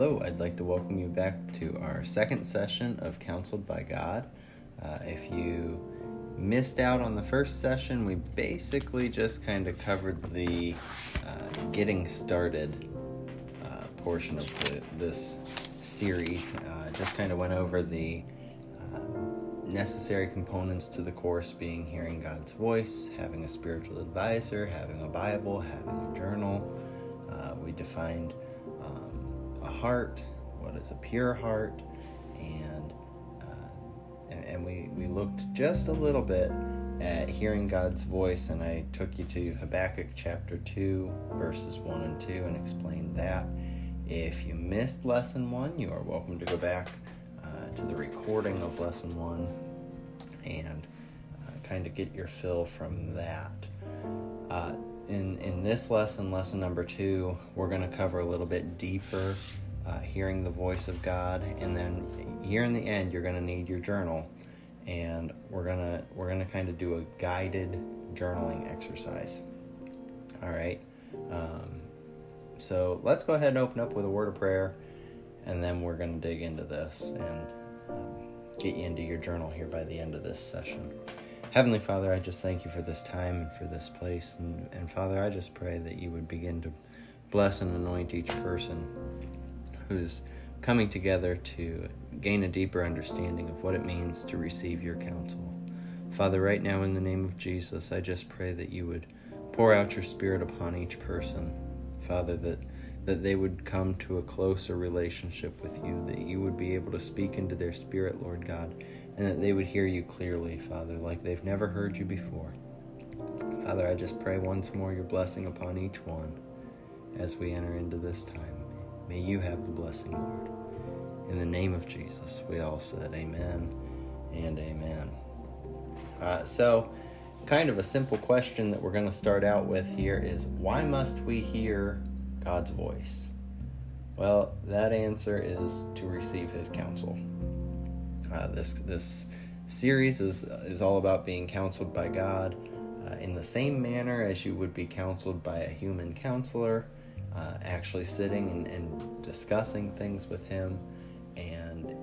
hello, I'd like to welcome you back to our second session of Counseled by God. Uh, if you missed out on the first session, we basically just kind of covered the uh, getting started uh, portion of the, this series. Uh, just kind of went over the um, necessary components to the course being hearing God's voice, having a spiritual advisor, having a Bible, having a journal. Uh, we defined heart, what is a pure heart, and, uh, and and we we looked just a little bit at hearing God's voice, and I took you to Habakkuk chapter two, verses one and two, and explained that. If you missed lesson one, you are welcome to go back uh, to the recording of lesson one and uh, kind of get your fill from that. Uh, in, in this lesson, lesson number two, we're going to cover a little bit deeper uh, hearing the voice of God, and then here in the end, you're going to need your journal, and we're gonna we're gonna kind of do a guided journaling exercise. All right. Um, so let's go ahead and open up with a word of prayer, and then we're going to dig into this and um, get you into your journal here by the end of this session. Heavenly Father, I just thank you for this time and for this place. And, and Father, I just pray that you would begin to bless and anoint each person who's coming together to gain a deeper understanding of what it means to receive your counsel. Father, right now in the name of Jesus, I just pray that you would pour out your spirit upon each person. Father, that that they would come to a closer relationship with you, that you would be able to speak into their spirit, Lord God, and that they would hear you clearly, Father, like they've never heard you before. Father, I just pray once more your blessing upon each one as we enter into this time. May you have the blessing, Lord. In the name of Jesus, we all said amen and amen. Uh, so, kind of a simple question that we're going to start out with here is why must we hear God's voice? Well, that answer is to receive His counsel. Uh, this this series is is all about being counseled by God uh, in the same manner as you would be counseled by a human counselor, uh, actually sitting and, and discussing things with Him. And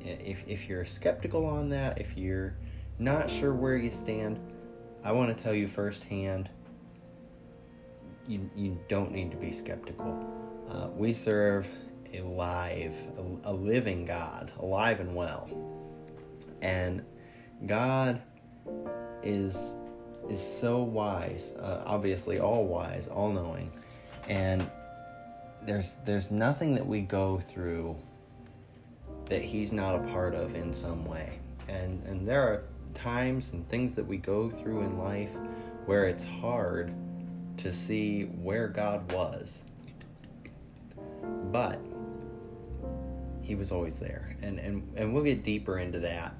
if if you're skeptical on that, if you're not sure where you stand, I want to tell you firsthand you, you don't need to be skeptical. Uh, we serve a live, a, a living God, alive and well. And God is is so wise, uh, obviously all wise, all knowing, and there's there's nothing that we go through that He's not a part of in some way. And and there are times and things that we go through in life where it's hard to see where God was. But he was always there. And, and, and we'll get deeper into that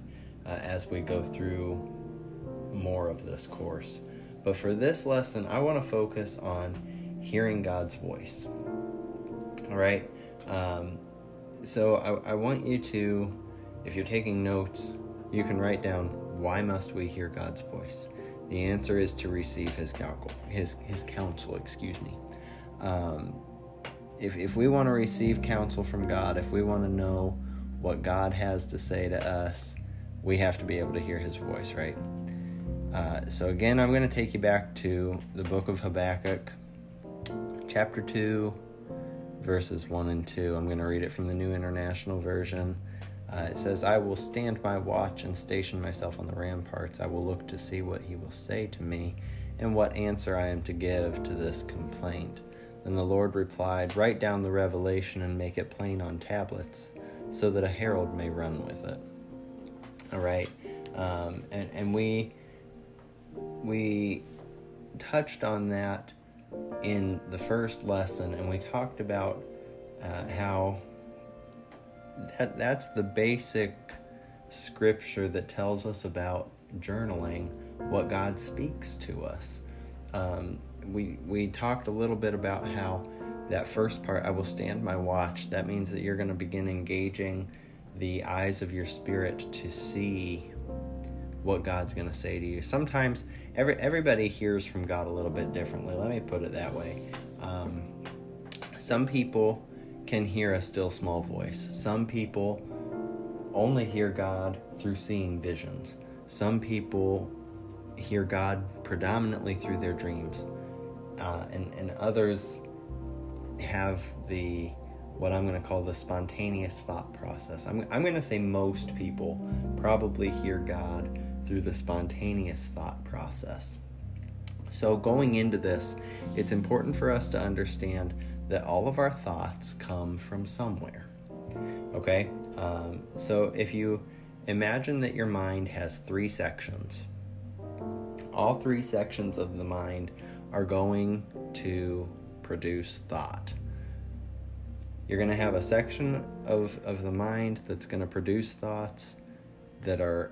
uh, as we go through more of this course. But for this lesson, I want to focus on hearing God's voice. All right? Um, so I, I want you to, if you're taking notes, you can write down why must we hear God's voice? The answer is to receive His counsel. His His counsel, excuse me. Um, if if we want to receive counsel from God, if we want to know what God has to say to us, we have to be able to hear His voice, right? Uh, so again, I'm going to take you back to the book of Habakkuk, chapter two, verses one and two. I'm going to read it from the New International Version. Uh, it says, I will stand my watch and station myself on the ramparts. I will look to see what he will say to me and what answer I am to give to this complaint. Then the Lord replied, Write down the revelation and make it plain on tablets, so that a herald may run with it. All right, um, and and we we touched on that in the first lesson, and we talked about uh, how that that's the basic scripture that tells us about journaling what God speaks to us. Um, we we talked a little bit about how that first part I will stand my watch. That means that you're going to begin engaging the eyes of your spirit to see what God's going to say to you. Sometimes every everybody hears from God a little bit differently. Let me put it that way. Um, some people can hear a still small voice. Some people only hear God through seeing visions. Some people hear God predominantly through their dreams. Uh, and, and others have the what I'm going to call the spontaneous thought process. I'm, I'm going to say most people probably hear God through the spontaneous thought process. So, going into this, it's important for us to understand that all of our thoughts come from somewhere. Okay? Um, so, if you imagine that your mind has three sections, all three sections of the mind are going to produce thought. You're going to have a section of, of the mind that's going to produce thoughts that are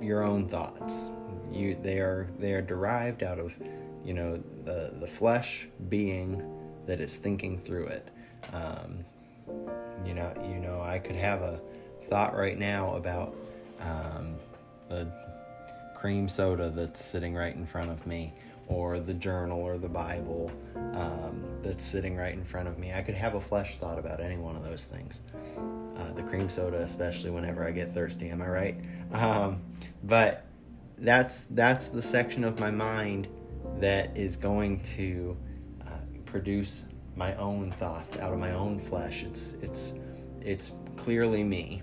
your own thoughts. You they are they are derived out of you know the the flesh being that is thinking through it. Um, you know you know I could have a thought right now about um, the cream soda that's sitting right in front of me or the journal or the Bible um, that's sitting right in front of me. I could have a flesh thought about any one of those things. Uh, the cream soda, especially whenever I get thirsty. Am I right? Um, but that's that's the section of my mind that is going to uh, produce my own thoughts out of my own flesh. It's it's it's clearly me.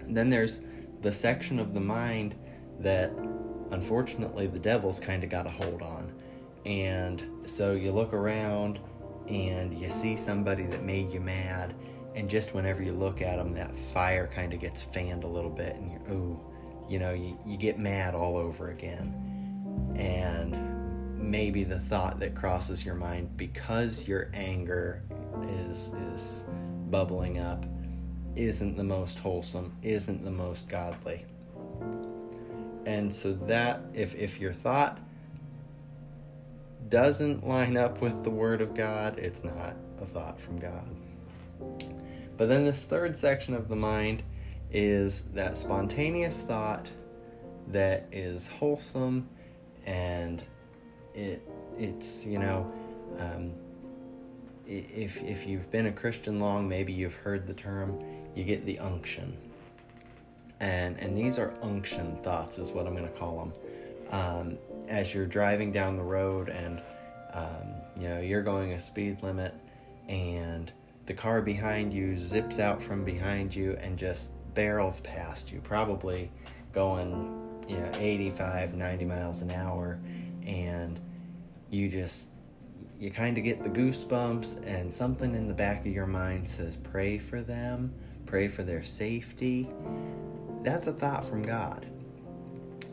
And then there's the section of the mind that unfortunately the devil's kind of got a hold on. And so you look around and you see somebody that made you mad and just whenever you look at them that fire kind of gets fanned a little bit and you're ooh you know you, you get mad all over again and maybe the thought that crosses your mind because your anger is is bubbling up isn't the most wholesome isn't the most godly and so that if if your thought doesn't line up with the word of god it's not a thought from god. But then this third section of the mind is that spontaneous thought that is wholesome and it it's you know um, if if you've been a Christian long maybe you've heard the term you get the unction and and these are unction thoughts is what I'm going to call them um, as you're driving down the road and um, you know you're going a speed limit and the car behind you zips out from behind you and just barrels past you, probably going, you know, 85, 90 miles an hour. And you just, you kind of get the goosebumps, and something in the back of your mind says, pray for them, pray for their safety. That's a thought from God.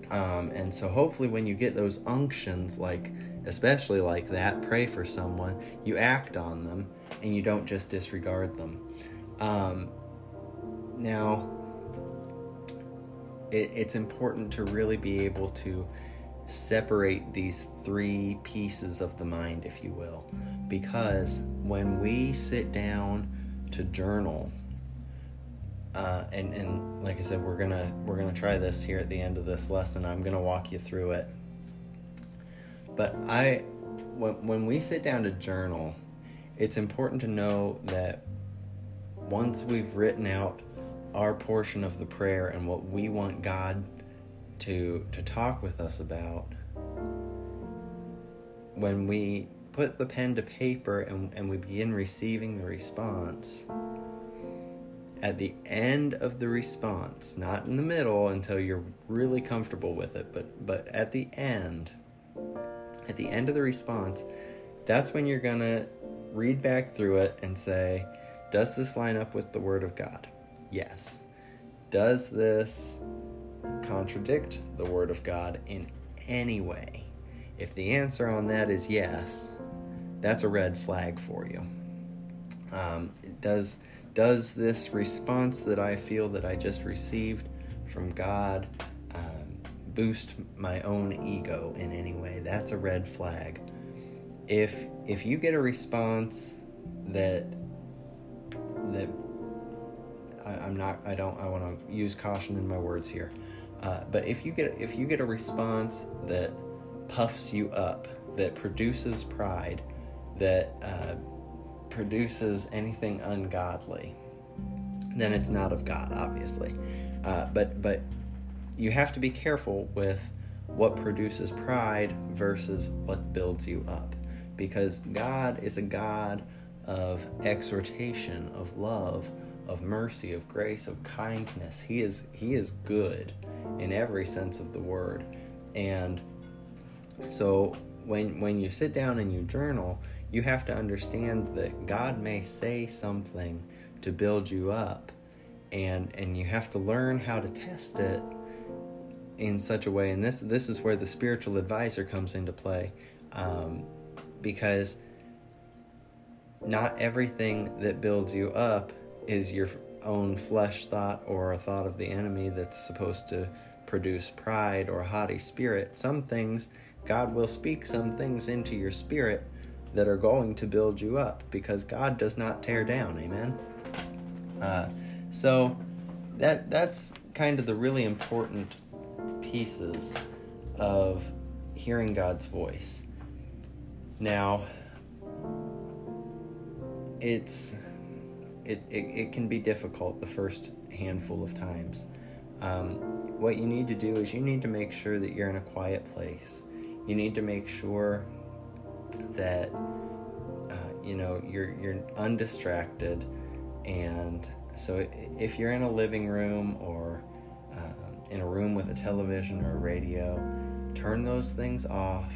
Um, and so hopefully when you get those unctions, like especially like that, pray for someone, you act on them and you don't just disregard them. Um, now, it, it's important to really be able to separate these three pieces of the mind, if you will, because when we sit down to journal, uh, and and like I said, we're gonna we're gonna try this here at the end of this lesson. I'm gonna walk you through it. But I, when when we sit down to journal, it's important to know that once we've written out our portion of the prayer and what we want God to to talk with us about when we put the pen to paper and, and we begin receiving the response at the end of the response not in the middle until you're really comfortable with it but but at the end at the end of the response that's when you're gonna read back through it and say, does this line up with the Word of God? Yes. Does this contradict the Word of God in any way? If the answer on that is yes, that's a red flag for you. Um, it does does this response that I feel that I just received from God um, boost my own ego in any way? That's a red flag if if you get a response that that I, am not I don't I want to use caution in my words here, uh, but if you get if you get a response that puffs you up, that produces pride, that uh, produces anything ungodly, then it's not of God, obviously. Uh, but but you have to be careful with what produces pride versus what builds you up, because God is a God of exhortation, of love, of mercy, of grace, of kindness. He is he is good in every sense of the word. And so when when you sit down and you journal, you have to understand that God may say something to build you up and and you have to learn how to test it in such a way and this this is where the spiritual advisor comes into play um, because not everything that builds you up is your own flesh thought or a thought of the enemy that's supposed to produce pride or haughty spirit. Some things, God will speak some things into your spirit that are going to build you up because God does not tear down. Amen. Uh, so that that's kind of the really important pieces of hearing God's voice. Now, it's it, it, it can be difficult the first handful of times. Um, what you need to do is you need to make sure that you're in a quiet place. You need to make sure that uh, you know you're you're undistracted, and so if you're in a living room or um, in a room with a television or a radio, turn those things off.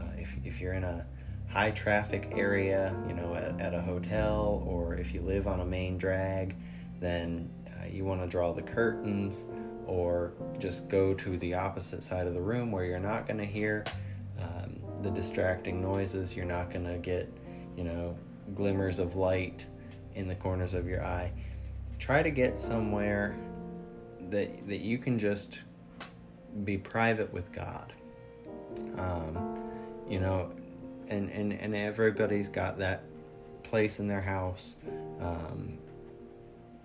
Uh, if if you're in a high traffic area, you know, at, at a hotel, or if you live on a main drag, then uh, you want to draw the curtains or just go to the opposite side of the room where you're not going to hear the distracting noises. You're not going to get, you know, glimmers of light in the corners of your eye. Try to get somewhere that that you can just be private with God. Um, you know, and, and, and everybody's got that place in their house um,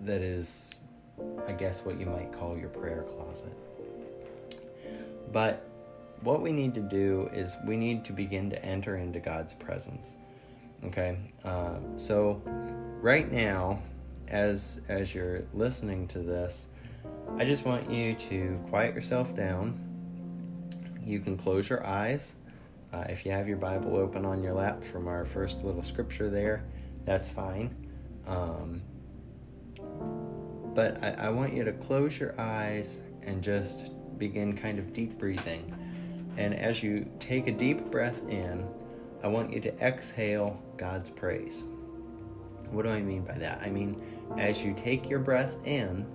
that is, I guess, what you might call your prayer closet. But what we need to do is we need to begin to enter into God's presence. Okay, uh, so right now, as as you're listening to this, I just want you to quiet yourself down. You can close your eyes uh, if you have your Bible open on your lap from our first little scripture there, that's fine. Um, but I, I want you to close your eyes and just begin kind of deep breathing. And as you take a deep breath in, I want you to exhale God's praise. What do I mean by that? I mean, as you take your breath in,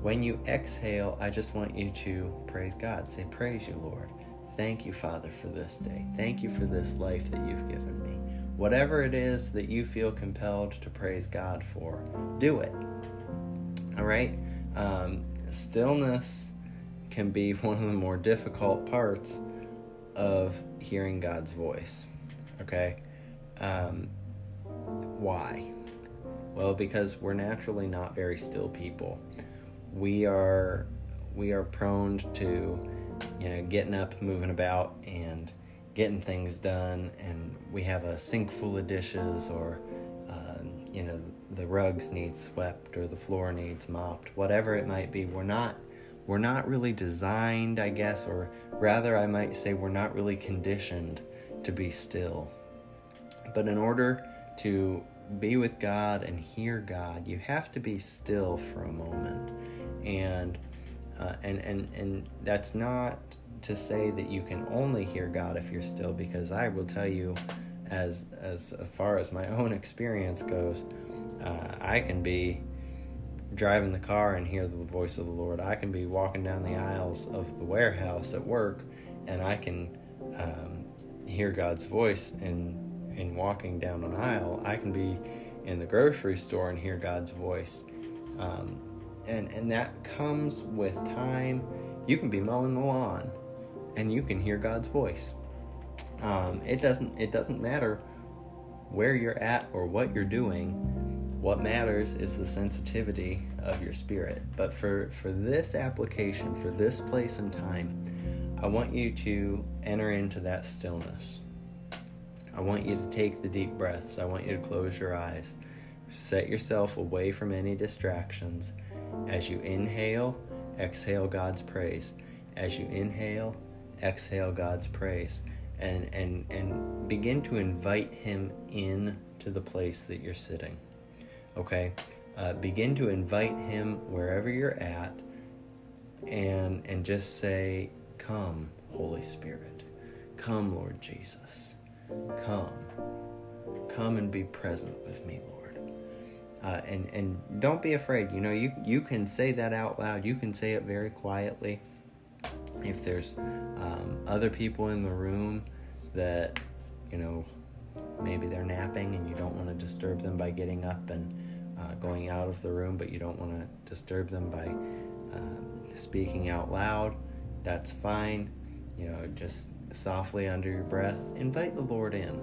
when you exhale, I just want you to praise God. Say, Praise you, Lord. Thank you, Father, for this day. Thank you for this life that you've given me. Whatever it is that you feel compelled to praise God for, do it. All right? Um, stillness can be one of the more difficult parts of hearing God's voice. Okay? Um, why? Well, because we're naturally not very still people. We are we are prone to you know, getting up, moving about, and getting things done. And we have a sink full of dishes, or uh, you know, the rugs need swept, or the floor needs mopped, whatever it might be. We're not we're not really designed, I guess, or rather, I might say, we're not really conditioned to be still. But in order to be with God and hear God, you have to be still for a moment. And uh, and and and that's not to say that you can only hear God if you're still, because I will tell you, as as far as my own experience goes, uh, I can be driving the car and hear the voice of the Lord. I can be walking down the aisles of the warehouse at work, and I can um, hear God's voice in in walking down an aisle. I can be in the grocery store and hear God's voice. Um, and and that comes with time. You can be mowing the lawn, and you can hear God's voice. Um, it doesn't it doesn't matter where you're at or what you're doing. What matters is the sensitivity of your spirit. But for for this application, for this place and time, I want you to enter into that stillness. I want you to take the deep breaths. I want you to close your eyes. Set yourself away from any distractions. As you inhale, exhale God's praise. As you inhale, exhale God's praise. And, and, and begin to invite Him in to the place that you're sitting. Okay? Uh, begin to invite Him wherever you're at and, and just say, Come, Holy Spirit. Come, Lord Jesus. Come. Come and be present with me, Lord. Uh, and and don't be afraid. You know, you you can say that out loud. You can say it very quietly. If there's um, other people in the room that you know maybe they're napping and you don't want to disturb them by getting up and uh, going out of the room, but you don't want to disturb them by um, speaking out loud, that's fine. You know, just softly under your breath, invite the Lord in.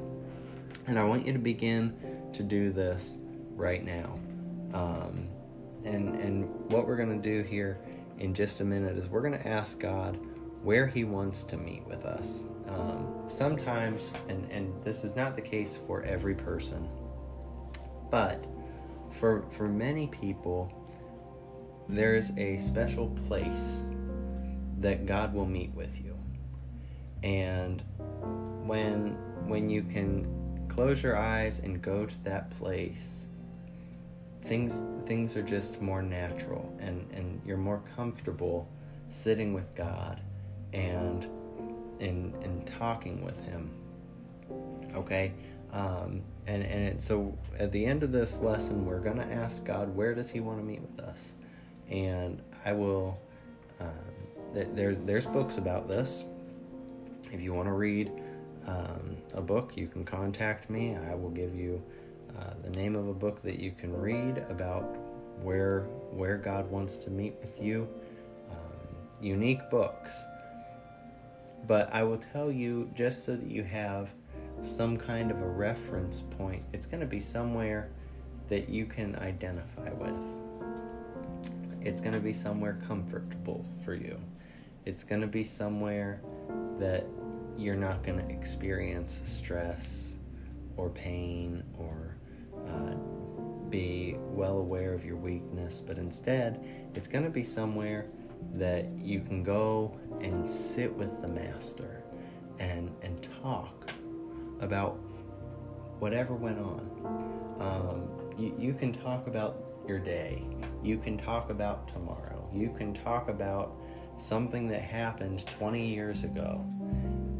And I want you to begin to do this right now. Um, and and what we're going to do here in just a minute is we're going to ask God where He wants to meet with us. Um, sometimes, and and this is not the case for every person, but for for many people, there's a special place that God will meet with you. And when when you can close your eyes and go to that place, things things are just more natural and, and you're more comfortable sitting with God and and and talking with him. Okay? Um, and and it, so at the end of this lesson, we're going to ask God, where does He want to meet with us? And I will. Um, there's there's books about this. If you want to read um, a book, you can contact me. I will give you uh, the name of a book that you can read about where where God wants to meet with you. Um, unique books. But I will tell you just so that you have some kind of a reference point. It's going to be somewhere that you can identify with. It's going to be somewhere comfortable for you it's going to be somewhere that you're not going to experience stress or pain or uh, be well aware of your weakness, but instead, it's going to be somewhere that you can go and sit with the master and and talk about whatever went on. Um, you, you can talk about your day. You can talk about tomorrow. You can talk about something that happened 20 years ago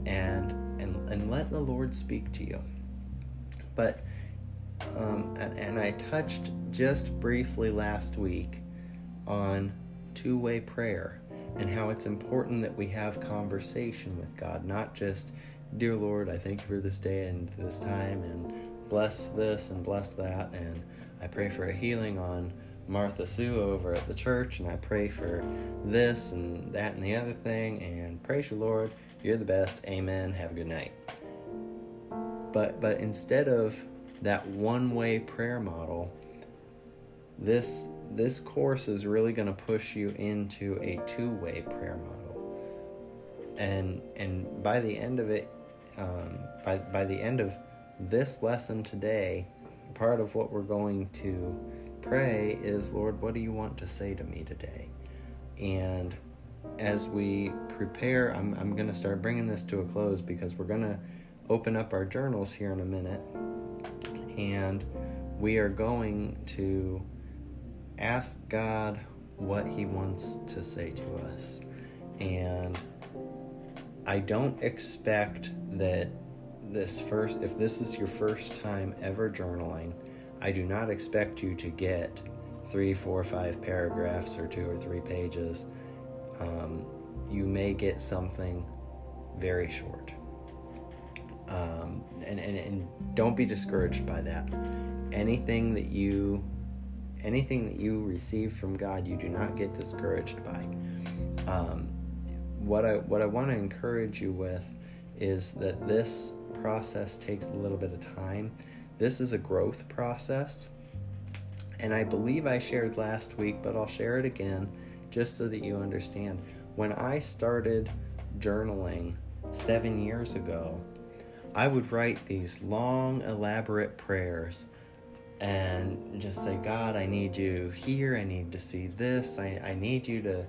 and and, and let the Lord speak to you. But um, and, and I touched just briefly last week on two way prayer and how it's important that we have conversation with God, not just, Dear Lord, I thank you for this day and this time, and bless this and bless that, and I pray for a healing on Martha Sue over at the church, and I pray for this and that and the other thing, and praise you, Lord, you're the best. Amen. Have a good night. But but instead of that one-way prayer model, this this course is really going to push you into a two-way prayer model, and and by the end of it, um, by by the end of this lesson today, part of what we're going to pray is, Lord, what do you want to say to me today? And as we prepare, I'm, I'm going to start bringing this to a close because we're going to open up our journals here in a minute. And we are going to ask God what He wants to say to us. And I don't expect that this first, if this is your first time ever journaling, I do not expect you to get three, four, five paragraphs or two or three pages. Um, you may get something very short. Um, and, and, and don't be discouraged by that. Anything that you anything that you receive from God, you do not get discouraged by. Um, what I what I want to encourage you with is that this process takes a little bit of time this is a growth process. And I believe I shared last week, but I'll share it again just so that you understand. When I started journaling seven years ago, I would write these long, elaborate prayers and just say, God, I need you here. I need to see this. I, I need you to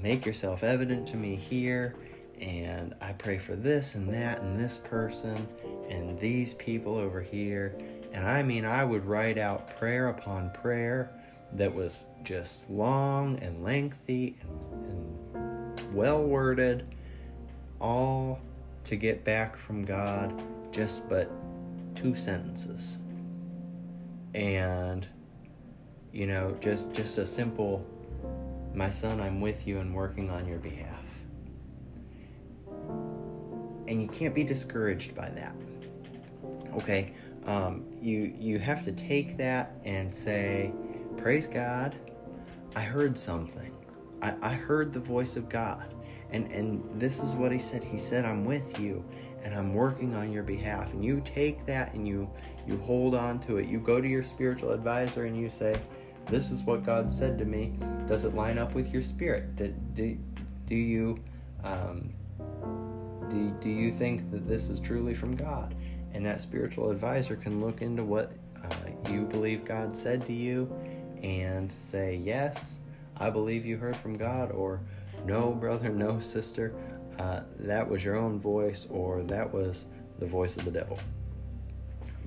make yourself evident to me here. And I pray for this and that and this person and these people over here. And I mean, I would write out prayer upon prayer that was just long and lengthy and, and well worded, all to get back from God just but two sentences. And you know, just just a simple my son, I'm with you and working on your behalf. And you can't be discouraged by that. Okay? Um, you you have to take that and say, Praise God, I heard something. I, I heard the voice of God. And and this is what he said. He said, I'm with you and I'm working on your behalf. And you take that and you you hold on to it. You go to your spiritual advisor and you say, This is what God said to me. Does it line up with your spirit? Do, do, do you um, do, do you think that this is truly from God? And that spiritual advisor can look into what uh, you believe God said to you and say, Yes, I believe you heard from God, or No, brother, no, sister, uh, that was your own voice, or that was the voice of the devil.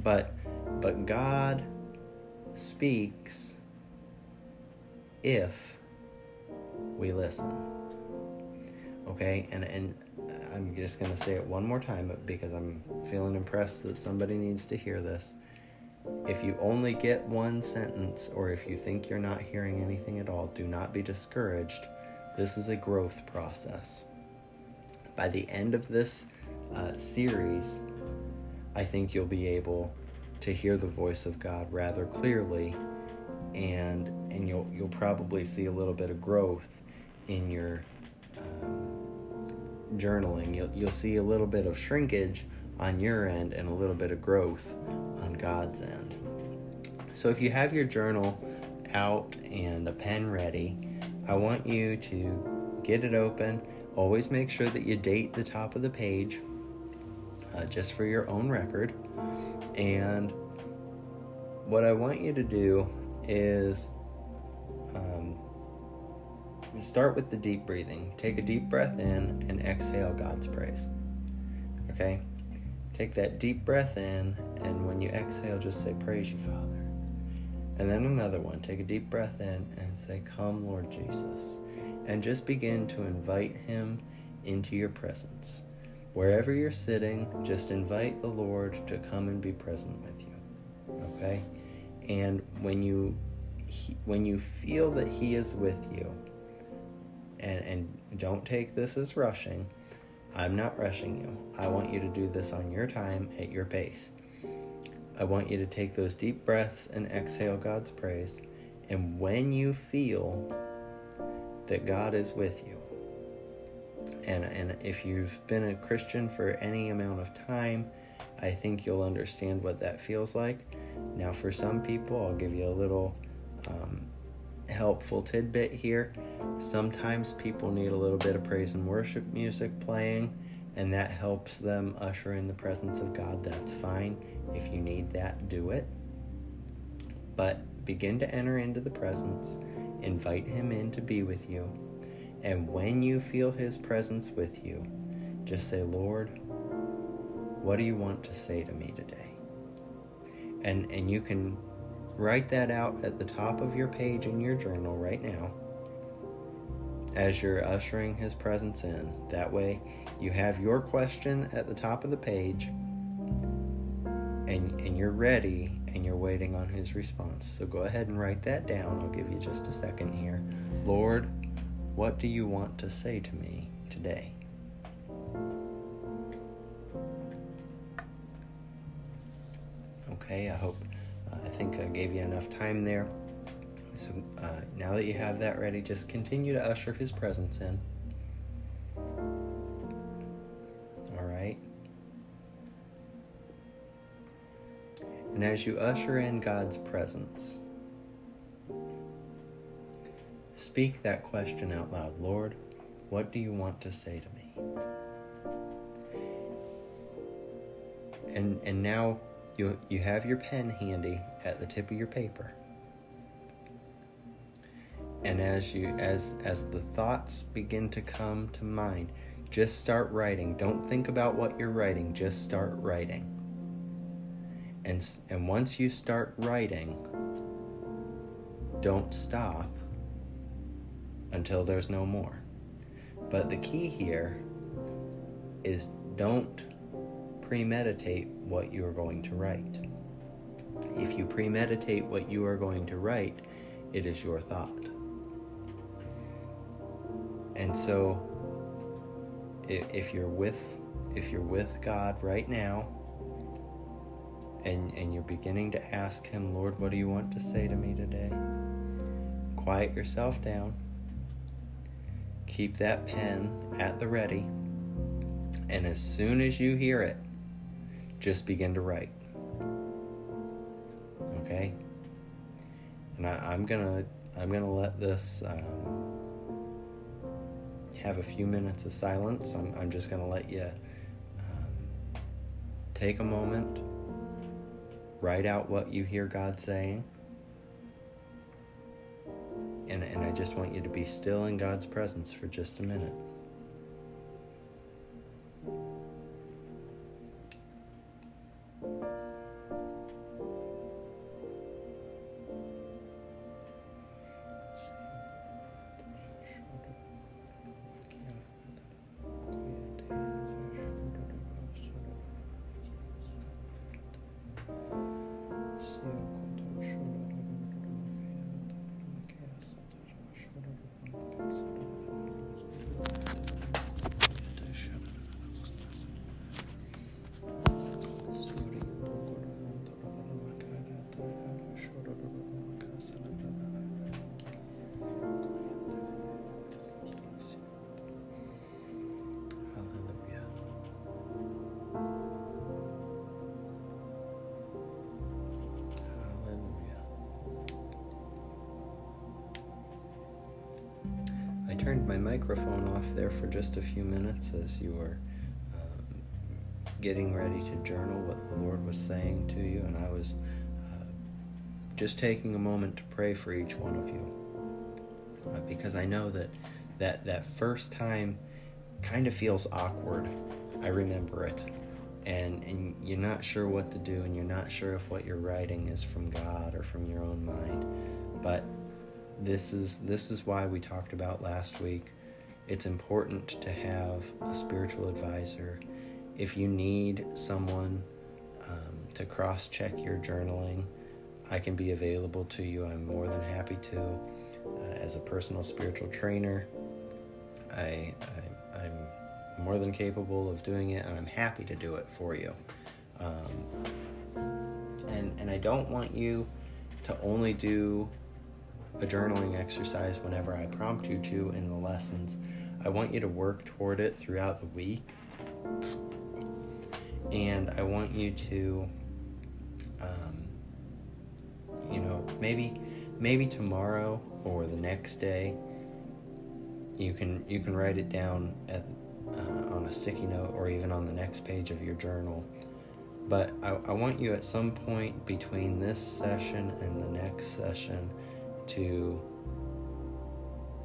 But, but God speaks if we listen. Okay, and and I'm just gonna say it one more time because I'm feeling impressed that somebody needs to hear this. If you only get one sentence, or if you think you're not hearing anything at all, do not be discouraged. This is a growth process. By the end of this uh, series, I think you'll be able to hear the voice of God rather clearly, and and you'll you'll probably see a little bit of growth in your um, journaling. You'll you'll see a little bit of shrinkage on your end and a little bit of growth on God's end. So if you have your journal out and a pen ready, I want you to get it open. Always make sure that you date the top of the page uh, just for your own record. And what I want you to do is um, start with the deep breathing. Take a deep breath in and exhale God's praise. Okay? Take that deep breath in, and when you exhale, just say, Praise you, Father. And then another one. Take a deep breath in and say, Come, Lord Jesus. And just begin to invite Him into your presence. Wherever you're sitting, just invite the Lord to come and be present with you. Okay? And when you when you feel that he is with you, and, and don't take this as rushing, I'm not rushing you. I want you to do this on your time at your pace. I want you to take those deep breaths and exhale God's praise. And when you feel that God is with you, and, and if you've been a Christian for any amount of time, I think you'll understand what that feels like. Now, for some people, I'll give you a little um, helpful tidbit here. Sometimes people need a little bit of praise and worship music playing, and that helps them usher in the presence of God. That's fine. If you need that, do it. But begin to enter into the presence, invite Him in to be with you, and when you feel His presence with you, just say, Lord, what do you want to say to me today? And, and you can Write that out at the top of your page in your journal right now as you're ushering his presence in. That way, you have your question at the top of the page and, and you're ready and you're waiting on his response. So go ahead and write that down. I'll give you just a second here. Lord, what do you want to say to me today? Okay, I hope I think I gave you enough time there. So uh, now that you have that ready, just continue to usher His presence in. And as you usher in God's presence, speak that question out loud Lord, what do you want to say to me? and and now you you have your pen handy at the tip of your paper. And as you as as the thoughts begin to come to mind just start writing. Don't think about what you're writing just start writing and and once you start writing don't stop until there's no more. But the key here is don't premeditate what you are going to write. If you premeditate what you are going to write it is your thought. And so if you're with if you're with God right now and and you're beginning to ask him, Lord, what do you want to say to me today? Quiet yourself down. Keep that pen at the ready. And as soon as you hear it, just begin to write. Okay? And I, am gonna I'm gonna let this um, have a few minutes of silence. I'm, I'm just to let you um, take a moment, write out what you hear God saying. And, and I just want you to be still in God's presence for just a minute. Turned my microphone off there for just a few minutes as you were um, getting ready to journal what the Lord was saying to you, and I was uh, just taking a moment to pray for each one of you uh, because I know that that that first time kind of feels awkward. I remember it. And, and you're not sure what to do, and you're not sure if what you're writing is from God or from your own mind. But this is this is why we talked about last week. It's important to have a spiritual advisor. If you need someone um, to cross check your journaling, I can be available to you. I'm more than happy to. Uh, as a personal spiritual trainer, I, I, I'm more than capable of doing it, and I'm happy to do it for you. Um, and and I don't want you to only do a journaling exercise whenever I prompt you to in the lessons. I want you to work toward it throughout the week. And I want you to, um, you know, maybe maybe tomorrow or the next day, you can you can write it down at, uh, on a sticky note or even on the next page of your journal. But I, I want you at some point between this session and the next session to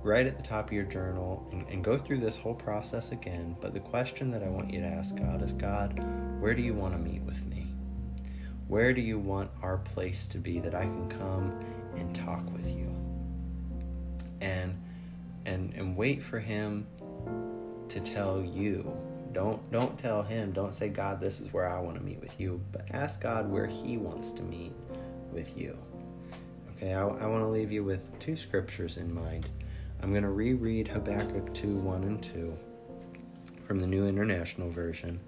write at the top of your journal and, and, go through this whole process again. But the question that I want you to ask God is God, where do you want to meet with me? Where do you want our place to be that I can come and talk with you? And and and wait for him to tell you. Don't don't tell him, don't say, God, this is where I want to meet with you, but ask God where he wants to meet with you. Okay, I, I want to leave you with two scriptures in mind. I'm going to reread Habakkuk 2 1 and 2 from the New International Version,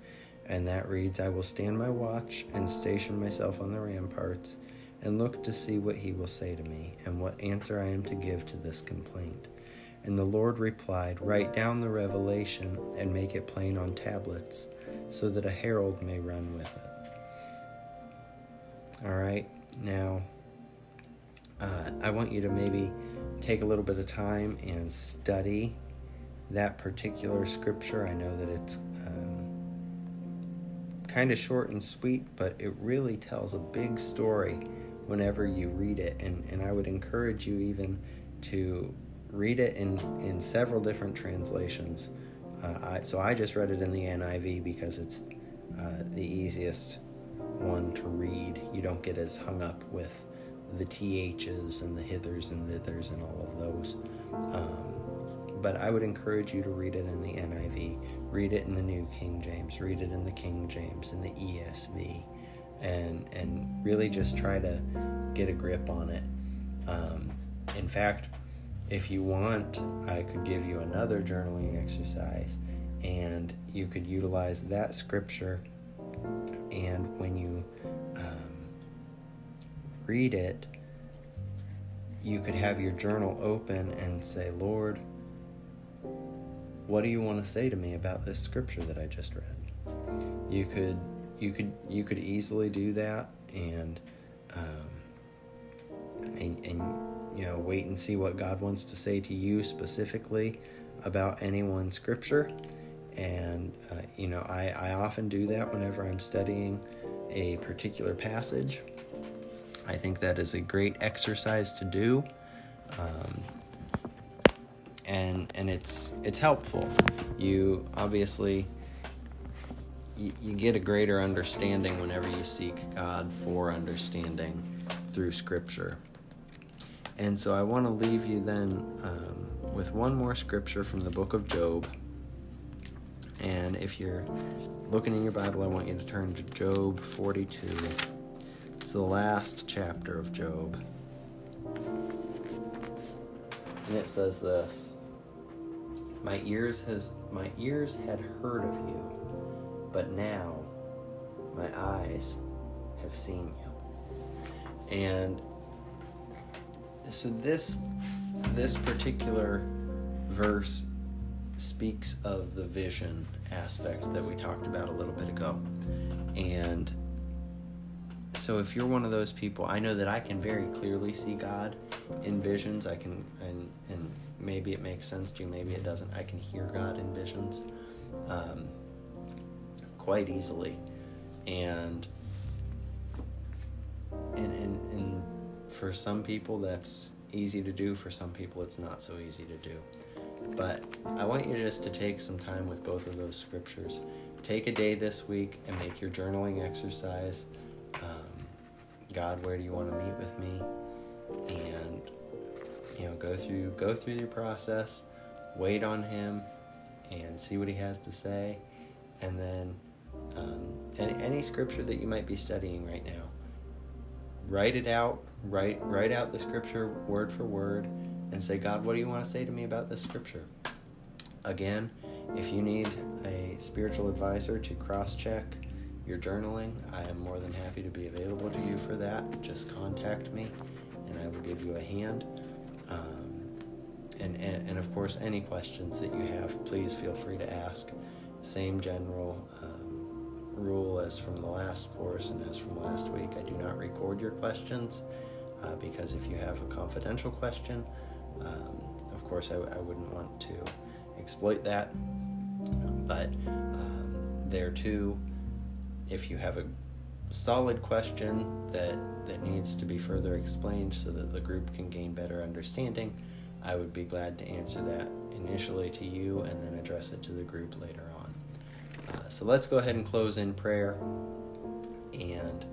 and that reads I will stand my watch and station myself on the ramparts and look to see what he will say to me and what answer I am to give to this complaint. And the Lord replied, Write down the revelation and make it plain on tablets, so that a herald may run with it. All right, now uh, I want you to maybe take a little bit of time and study that particular scripture. I know that it's um, kind of short and sweet, but it really tells a big story whenever you read it. And, and I would encourage you even to read it in, in several different translations. Uh, I, so I just read it in the NIV because it's uh, the easiest one to read. You don't get as hung up with the THs and the hithers and thithers and all of those. Um, but I would encourage you to read it in the NIV, read it in the New King James, read it in the King James, in the ESV, and and really just try to get a grip on it. Um, in fact, if you want, I could give you another journaling exercise, and you could utilize that scripture. And when you read it, you could have your journal open and say, Lord, what do you want to say to me about this scripture that I just read? You could you could you could easily do that and um, and, and you know wait and see what God wants to say to you specifically about any one scripture and uh, you know I, I often do that whenever I'm studying a particular passage I think that is a great exercise to do um, and and it's it's helpful. You obviously you, you get a greater understanding whenever you seek God for understanding through Scripture. And so I want to leave you then um, with one more scripture from the book of Job. And if you're looking in your Bible, I want you to turn to Job 42. It's the last chapter of Job. And it says this my ears has my ears had heard of you, but now my eyes have seen you. And so this this particular verse speaks of the vision aspect that we talked about a little bit ago. And so if you're one of those people, I know that I can very clearly see God in visions. I can and and maybe it makes sense to you, maybe it doesn't. I can hear God in visions um, quite easily, and and and and for some people that's easy to do. For some people, it's not so easy to do. But I want you just to take some time with both of those scriptures. Take a day this week and make your journaling exercise. God, where do you want to meet with me? And you know go through go through your process wait on him and see what he has to say and then um, any, any scripture that you might be studying right now write it out write write out the scripture word for word and say god what do you want to say to me about this scripture again if you need a spiritual advisor to cross check your journaling i am more than happy to be available to you for that just contact me and i will give you a hand um, and, and, and, of course, any questions that you have, please feel free to ask. Same general um, rule as from the last course and as from last week. I do not record your questions uh, because if you have a confidential question, um, of course, I, I, wouldn't want to exploit that. But um, there too, if you have a solid question that that needs to be further explained so that the group can gain better understanding, I would be glad to answer that initially to you and then address it to the group later on. Uh, so let's go ahead and close in prayer, and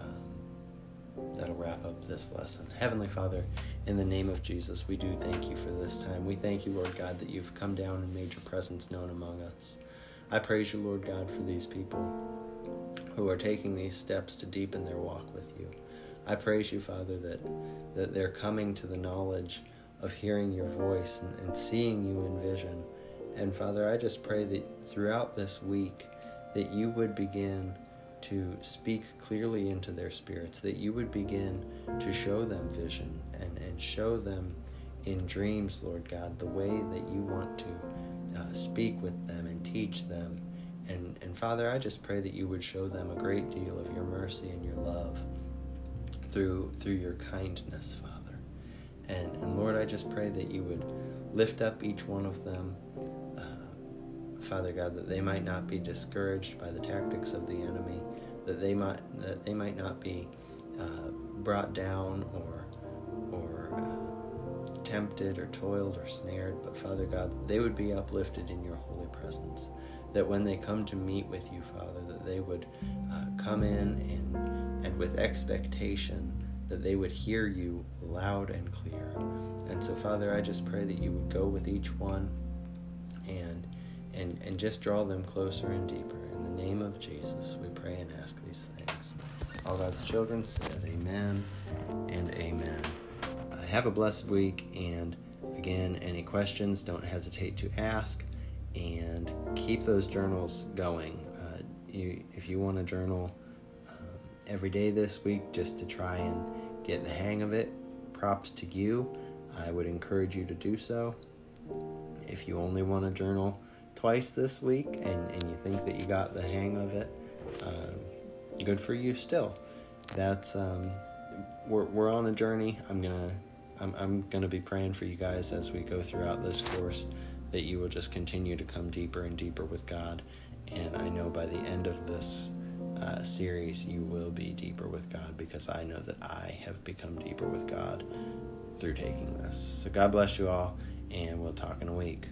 um, that'll wrap up this lesson. Heavenly Father, in the name of Jesus, we do thank you for this time. We thank you, Lord God, that you've come down and made your presence known among us. I praise you, Lord God, for these people who are taking these steps to deepen their walk with you. I praise you, Father, that, that they're coming to the knowledge of hearing your voice and, and seeing you in vision. And Father, I just pray that throughout this week that you would begin to speak clearly into their spirits, that you would begin to show them vision and, and show them in dreams, Lord God, the way that you want to uh, speak with them and teach them and, and Father, I just pray that you would show them a great deal of your mercy and your love through through your kindness, Father. And, and Lord, I just pray that you would lift up each one of them. Uh, Father God, that they might not be discouraged by the tactics of the enemy, that they might that they might not be uh, brought down or or tempted or toiled or snared, but Father God, that they would be uplifted in your holy presence. That when they come to meet with you, Father, that they would uh, come in and and with expectation that they would hear you loud and clear. And so, Father, I just pray that you would go with each one and and and just draw them closer and deeper. In the name of Jesus, we pray and ask these things. All God's children said, Amen and Amen. Have a blessed week, and again, any questions, don't hesitate to ask, and keep those journals going. Uh, you, if you want to journal um, every day this week, just to try and get the hang of it, props to you. I would encourage you to do so. If you only want to journal twice this week and, and you think that you got the hang of it, uh, good for you still. That's um, we're, we're on a journey. I'm gonna I'm, I'm gonna be praying for you guys as we go throughout this course that you will just continue to come deeper and deeper with God. And I know by the end of this uh, series, you will be deeper with God because I know that I have become deeper with God through taking this. So God bless you all, and we'll talk in a week.